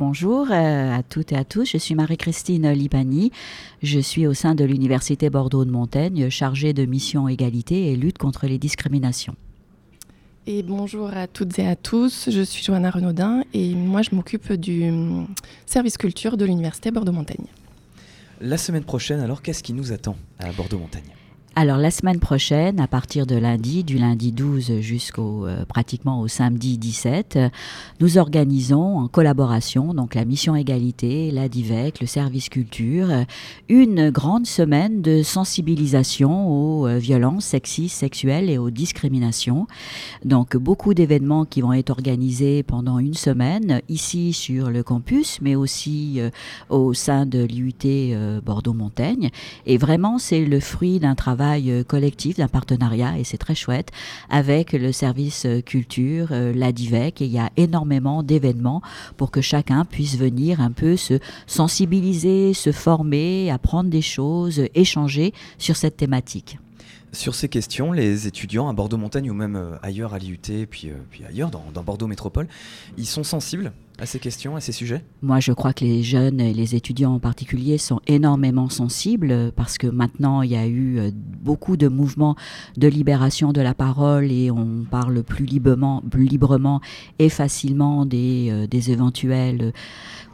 bonjour euh, à toutes et à tous. Je suis Marie-Christine Libani. Je suis au sein de l'Université Bordeaux de Montaigne, chargée de mission égalité et lutte contre les discriminations. Et bonjour à toutes et à tous. Je suis Johanna Renaudin et moi je m'occupe du hum, service culture de l'Université Bordeaux-Montaigne. La semaine prochaine, alors, qu'est-ce qui nous attend à Bordeaux-Montaigne? Alors la semaine prochaine, à partir de lundi, du lundi 12 jusqu'au euh, pratiquement au samedi 17, nous organisons en collaboration, donc la mission égalité, la DIVEC, le service culture, une grande semaine de sensibilisation aux euh, violences sexistes, sexuelles et aux discriminations. Donc beaucoup d'événements qui vont être organisés pendant une semaine ici sur le campus, mais aussi euh, au sein de l'IUT Bordeaux-Montaigne. Et vraiment, c'est le fruit d'un travail euh, collectif, d'un partenariat, et c'est très chouette, avec le service euh, culture, euh, la DIVEC, et il y a énormément d'événements pour que chacun puisse venir un peu se sensibiliser, se former, apprendre des choses, échanger sur cette thématique. Sur ces questions, les étudiants à Bordeaux-Montagne ou même ailleurs à l'IUT, puis, puis ailleurs dans, dans Bordeaux Métropole, ils sont sensibles à ces questions, à ces sujets? Moi, je crois que les jeunes et les étudiants en particulier sont énormément sensibles parce que maintenant, il y a eu euh, beaucoup de mouvements de libération de la parole et on parle plus librement, et facilement des, euh, éventuels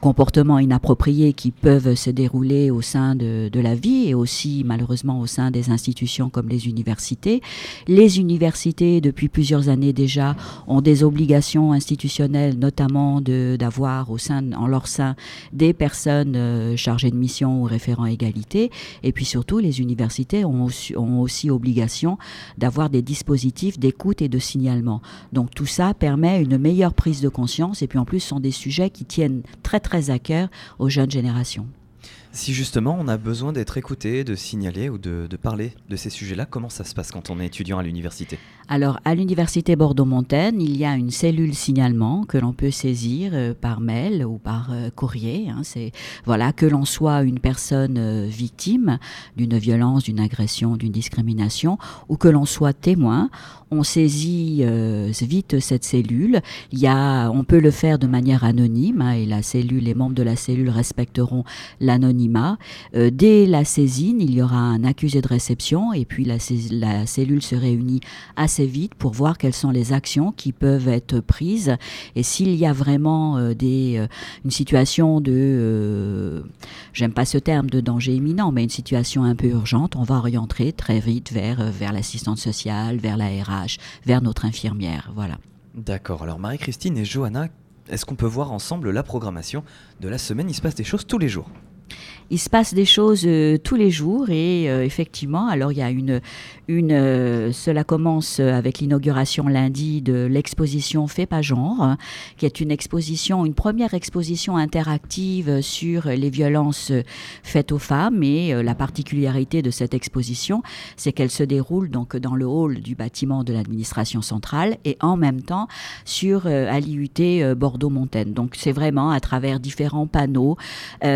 comportements inappropriés qui peuvent se dérouler au sein de, de, la vie et aussi malheureusement au sein des institutions comme les universités. Les universités, depuis plusieurs années déjà, ont des obligations institutionnelles, notamment d'avoir au sein, en leur sein des personnes euh, chargées de mission ou référents égalité. Et puis surtout, les universités ont aussi, ont aussi obligation d'avoir des dispositifs d'écoute et de signalement. Donc tout ça permet une meilleure prise de conscience et puis en plus, ce sont des sujets qui tiennent très très à cœur aux jeunes générations. Si justement on a besoin d'être écouté, de signaler ou de, parler de ces sujets-là, comment ça se passe quand on est étudiant à l'université? Alors à l'université Bordeaux-Montaigne, il y a une cellule signalement que l'on peut saisir euh, par mail ou par euh, courrier. Hein. c'est voilà que l'on soit une personne euh, victime d'une violence, d'une agression, d'une discrimination, ou que l'on soit témoin, on saisit vite cette cellule. Il y a, on peut le faire de manière anonyme hein, et la cellule, les membres de la cellule respecteront l'anonymat euh, dès la saisine, il y aura un accusé de réception et puis la, cellule se réunit assez vite pour voir quelles sont les actions qui peuvent être prises et s'il y a vraiment euh, euh, une situation de, j'aime pas ce terme de danger imminent, mais une situation un peu urgente, on va orienter très vite vers, vers l'assistante sociale, vers la RH, vers notre infirmière. Voilà. D'accord. Alors Marie-Christine et Johanna, est-ce qu'on peut voir ensemble la programmation de la semaine? Il se passe des choses tous les jours il se passe des choses euh, tous les jours et euh, effectivement, alors il y a une, une euh, cela commence avec l'inauguration lundi de l'exposition Fait pas genre, qui est une exposition, une première exposition interactive sur les violences faites aux femmes et la particularité de cette exposition, c'est qu'elle se déroule donc dans le hall du bâtiment de l'administration centrale et en même temps sur à l'IUT Bordeaux-Montaigne. Donc c'est vraiment à travers différents panneaux.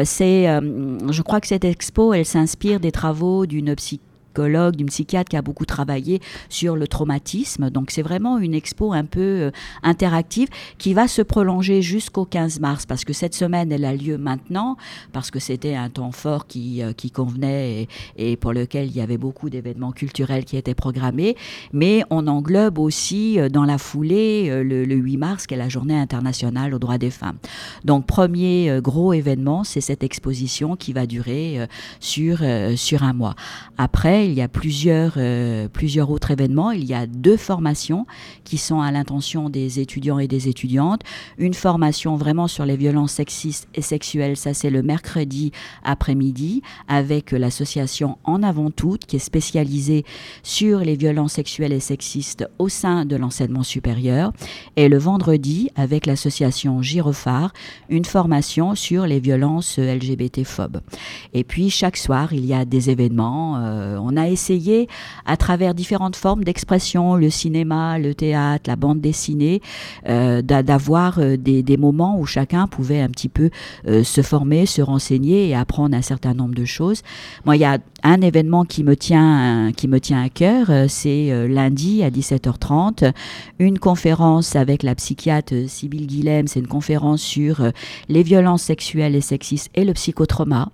c'est je crois que cette expo, elle s'inspire des travaux d'une psy psychologue, d'une psychiatre qui a beaucoup travaillé sur le traumatisme. Donc c'est vraiment une expo un peu euh, interactive qui va se prolonger jusqu'au 15 mars parce que cette semaine elle a lieu maintenant parce que c'était un temps fort qui, euh, qui convenait et, pour lequel il y avait beaucoup d'événements culturels qui étaient programmés. Mais on englobe aussi euh, dans la foulée le, 8 mars qui est la journée internationale aux droits des femmes. Donc premier gros événement, c'est cette exposition qui va durer sur, sur un mois. Après, il y a plusieurs, euh, plusieurs autres événements. Il y a deux formations qui sont à l'intention des étudiants et des étudiantes. Une formation vraiment sur les violences sexistes et sexuelles, ça c'est le mercredi après-midi avec l'association En Avant Toutes qui est spécialisée sur les violences sexuelles et sexistes au sein de l'enseignement supérieur. Et le vendredi avec l'association Girophare, une formation sur les violences LGBT-phobes. Et puis chaque soir, il y a des événements. Euh, a essayé, à travers différentes formes d'expression, le cinéma, le théâtre, la bande dessinée, d'avoir des, des, moments où chacun pouvait un petit peu se former, se renseigner et apprendre un certain nombre de choses. Moi, il y a un événement qui me tient, qui me tient à cœur, c'est lundi à 17h30, une conférence avec la psychiatre Sybille Guilhem, c'est une conférence sur les violences sexuelles et sexistes et le psychotrauma.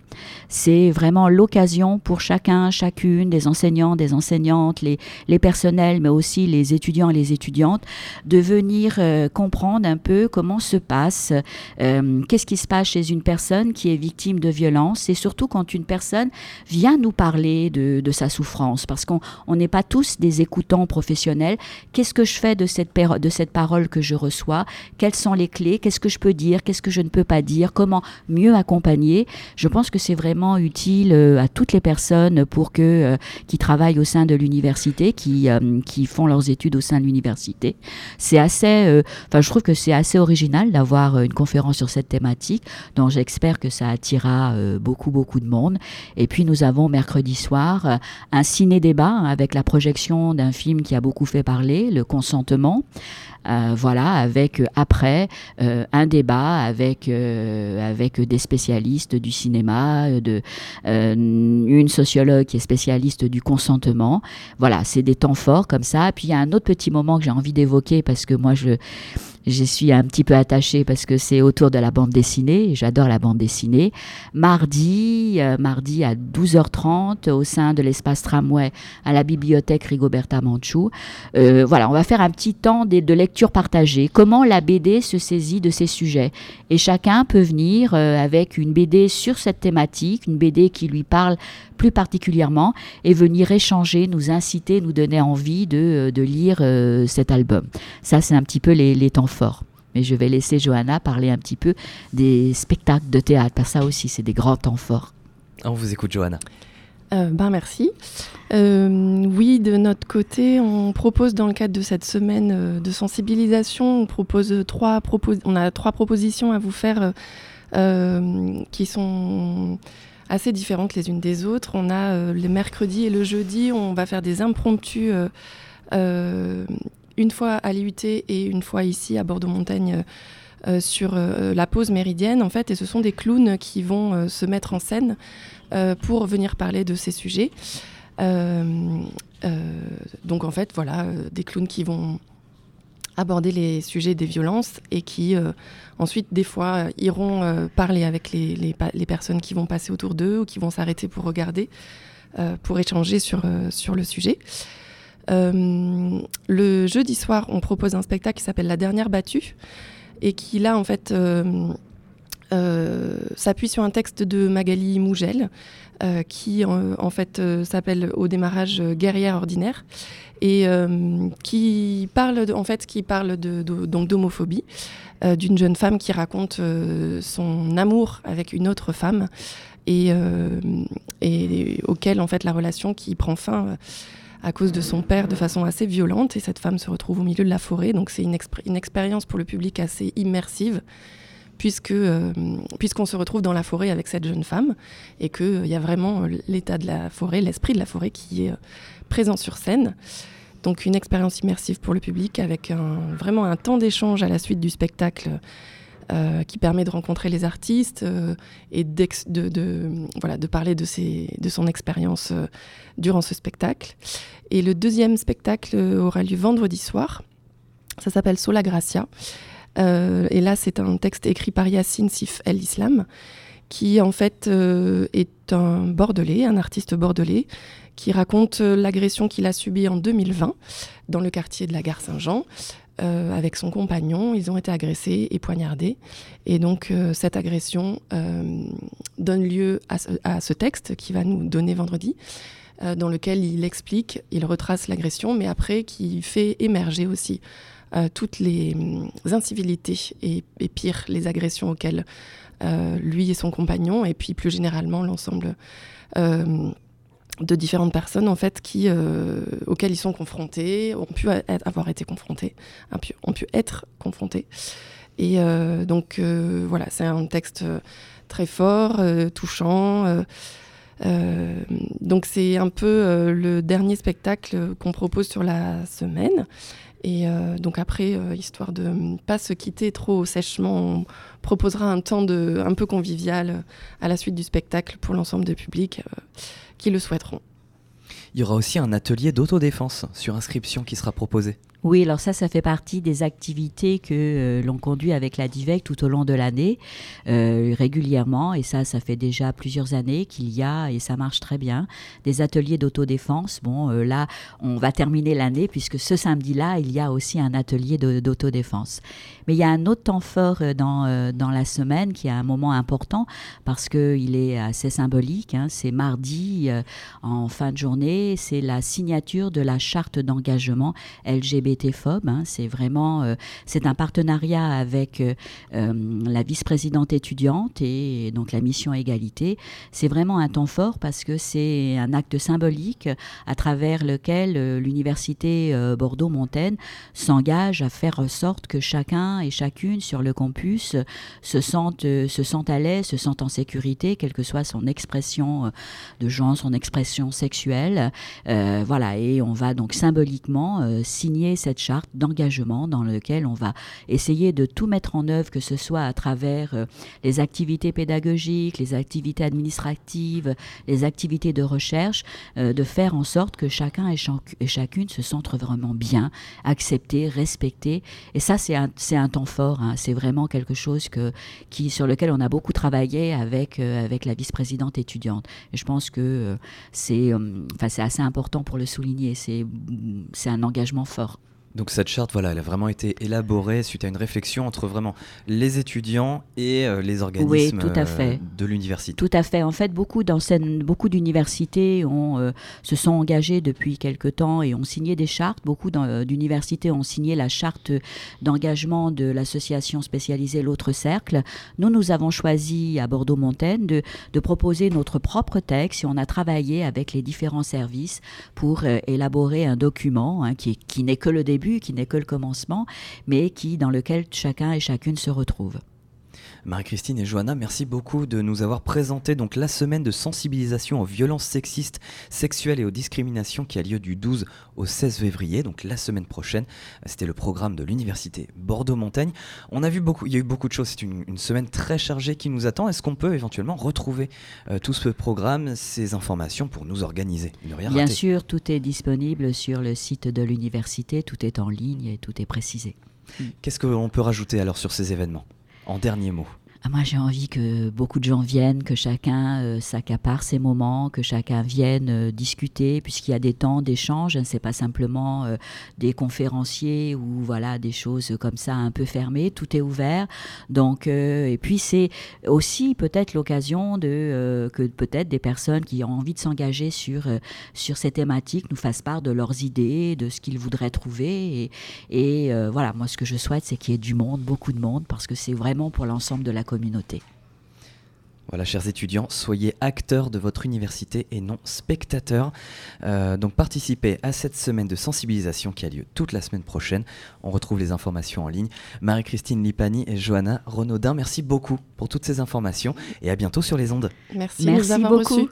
C'est vraiment l'occasion pour chacun, chacune, des enseignants, des enseignantes, les, les personnels, mais aussi les étudiants et les étudiantes, de venir euh, comprendre un peu comment se passe, euh, qu'est-ce qui se passe chez une personne qui est victime de violence, et surtout quand une personne vient nous parler de, de sa souffrance, parce qu'on n'est pas tous des écoutants professionnels. Qu'est-ce que je fais de cette, de cette parole que je reçois? Quelles sont les clés? Qu'est-ce que je peux dire? Qu'est-ce que je ne peux pas dire? Comment mieux accompagner? Je pense que c'est vraiment utile euh, à toutes les personnes pour que qui travaillent au sein de l'université, qui euh, qui font leurs études au sein de l'université. C'est assez, enfin je trouve que c'est assez original d'avoir une conférence sur cette thématique, dont j'espère que ça attirera beaucoup beaucoup de monde. Et puis nous avons mercredi soir un ciné débat avec la projection d'un film qui a beaucoup fait parler, Le Consentement. Euh, voilà, avec euh, après euh, un débat avec, avec des spécialistes du cinéma, de, une sociologue qui est du consentement. Voilà, c'est des temps forts comme ça. Puis il y a un autre petit moment que j'ai envie d'évoquer parce que moi je J'y suis un petit peu attachée parce que c'est autour de la bande dessinée. J'adore la bande dessinée. Mardi, euh, mardi à 12h30 au sein de l'espace tramway à la bibliothèque Rigoberta Manchou. Euh, voilà, on va faire un petit temps de, lecture partagée. Comment la BD se saisit de ces sujets? Et chacun peut venir euh, avec une BD sur cette thématique, une BD qui lui parle plus particulièrement, et venir échanger, nous inciter, nous donner envie de, de lire cet album. Ça, c'est un petit peu les, les temps fort. Mais je vais laisser Johanna parler un petit peu des spectacles de théâtre, parce que ça aussi, c'est des grands temps forts. On vous écoute, Johanna. Euh, ben merci. Euh, oui, de notre côté, on propose dans le cadre de cette semaine euh, de sensibilisation, on propose trois on a trois propositions à vous faire qui sont assez différentes les unes des autres. On a le mercredi et le jeudi, on va faire des impromptus une fois à l'IUT et une fois ici à Bordeaux-Montagne. Euh, sur euh, la pause méridienne en fait et ce sont des clowns qui vont euh, se mettre en scène pour venir parler de ces sujets donc en fait voilà des clowns qui vont aborder les sujets des violences et qui ensuite des fois iront parler avec les, les, personnes qui vont passer autour d'eux ou qui vont s'arrêter pour regarder pour échanger sur, sur le sujet euh, le jeudi soir, on propose un spectacle qui s'appelle La dernière battue et qui là en fait euh, euh, s'appuie sur un texte de Magali Mougel qui en, fait s'appelle au démarrage Guerrière ordinaire et qui parle en fait qui parle donc d'homophobie d'une jeune femme qui raconte son amour avec une autre femme et auquel en fait la relation qui prend fin à cause de son père de façon assez violente et cette femme se retrouve au milieu de la forêt. Donc c'est une, une expérience pour le public assez immersive euh, puisqu'on se retrouve dans la forêt avec cette jeune femme et qu'il euh, y a vraiment euh, l'état de la forêt, l'esprit de la forêt qui est présent sur scène. Donc une expérience immersive pour le public avec vraiment un temps d'échange à la suite du spectacle euh, qui permet de rencontrer les artistes euh, et de, parler de son expérience euh, durant ce spectacle. Et le deuxième spectacle aura lieu vendredi soir. Ça s'appelle Sola Gracia. et là, c'est un texte écrit par Yassine Sif El Islam, qui en fait est un Bordelais, un artiste bordelais, qui raconte l'agression qu'il a subie en 2020 dans le quartier de la gare Saint-Jean. Euh, avec son compagnon. Ils ont été agressés et poignardés. Et donc euh, cette agression euh, donne lieu à ce, texte qui va nous donner vendredi, dans lequel il explique, il retrace l'agression, mais après qui fait émerger aussi toutes les hum, incivilités et, pire, les agressions auxquelles lui et son compagnon, et puis plus généralement l'ensemble de différentes personnes en fait euh, auxquelles ils sont confrontés, ont pu avoir été confrontés, ont pu être confrontés. Et euh, donc euh, voilà, c'est un texte très fort, touchant, donc c'est un peu le dernier spectacle qu'on propose sur la semaine. Et donc après, histoire de ne pas se quitter trop sèchement, on proposera un temps un peu convivial à la suite du spectacle pour l'ensemble du public qui le souhaiteront. Il y aura aussi un atelier d'autodéfense sur inscription qui sera proposé. Oui, alors ça, ça fait partie des activités que euh, l'on conduit avec la DIVEC tout au long de l'année, euh, régulièrement. Et ça, ça fait déjà plusieurs années qu'il y a, et ça marche très bien, des ateliers d'autodéfense. Bon, euh, là, on va terminer l'année puisque ce samedi-là, il y a aussi un atelier d'autodéfense. Mais il y a un autre temps fort dans, dans la semaine qui est un moment important parce qu'il est assez symbolique. Hein. C'est mardi en fin de journée, c'est la signature de la charte d'engagement LGBT Hein. c'est vraiment euh, c'est un partenariat avec euh, euh, la vice-présidente étudiante et donc la mission égalité. C'est vraiment un temps fort parce que c'est un acte symbolique à travers lequel l'université Bordeaux-Montaigne s'engage à faire en sorte que chacun et chacune sur le campus se sente, se sente à l'aise, se sente en sécurité, quelle que soit son expression de genre, son expression sexuelle. voilà, et on va donc symboliquement signer cette charte d'engagement dans lequel on va essayer de tout mettre en œuvre, que ce soit à travers euh, les activités pédagogiques, les activités administratives, les activités de recherche, euh, de faire en sorte que chacun et, chacune se sentent vraiment bien, acceptés, respectés. Et ça, c'est un, un, temps fort. Hein. C'est vraiment quelque chose que, qui, sur lequel on a beaucoup travaillé avec, euh, avec la vice-présidente étudiante. Et je pense que c'est enfin, assez important pour le souligner. C'est un engagement fort. Donc cette charte, voilà, elle a vraiment été élaborée suite à une réflexion entre vraiment les étudiants et euh, les organismes euh, de l'université. Tout à fait. En fait, beaucoup, beaucoup d'universités euh, se sont engagées depuis quelque temps et ont signé des chartes. Beaucoup d'universités ont signé la charte d'engagement de l'association spécialisée L'autre Cercle. Nous, nous avons choisi à Bordeaux-Montaigne de, de, proposer notre propre texte et on a travaillé avec les différents services pour élaborer un document hein, qui, qui n'est que le début qui n'est que le commencement, mais qui dans lequel chacun et chacune se retrouve. Marie-Christine et Johanna, merci beaucoup de nous avoir présenté donc la semaine de sensibilisation aux violences sexistes, sexuelles et aux discriminations qui a lieu du 12 au 16 février, donc la semaine prochaine. C'était le programme de l'université Bordeaux-Montaigne. On a vu beaucoup, il y a eu beaucoup de choses. C'est une, semaine très chargée qui nous attend. Est-ce qu'on peut éventuellement retrouver euh, tout ce programme, ces informations pour nous organiser? Bien sûr, tout est disponible sur le site de l'université. Tout est en ligne et tout est précisé. Qu'est-ce qu'on peut rajouter alors sur ces événements? En dernier mot moi, j'ai envie que beaucoup de gens viennent, que chacun euh, s'accapare ses moments, que chacun vienne euh, discuter, puisqu'il y a des temps d'échange. Hein, c'est pas simplement euh, des conférenciers ou voilà des choses comme ça un peu fermées. Tout est ouvert. Donc, et puis c'est aussi peut-être l'occasion de que peut-être des personnes qui ont envie de s'engager sur sur ces thématiques nous fassent part de leurs idées, de ce qu'ils voudraient trouver. Et voilà, moi, ce que je souhaite, c'est qu'il y ait du monde, beaucoup de monde, parce que c'est vraiment pour l'ensemble de la communauté communauté. Voilà, chers étudiants, soyez acteurs de votre université et non spectateurs. Euh, donc participez à cette semaine de sensibilisation qui a lieu toute la semaine prochaine. On retrouve les informations en ligne. Marie-Christine Lipani et Johanna Renaudin, merci beaucoup pour toutes ces informations et à bientôt sur les ondes. Merci, merci beaucoup.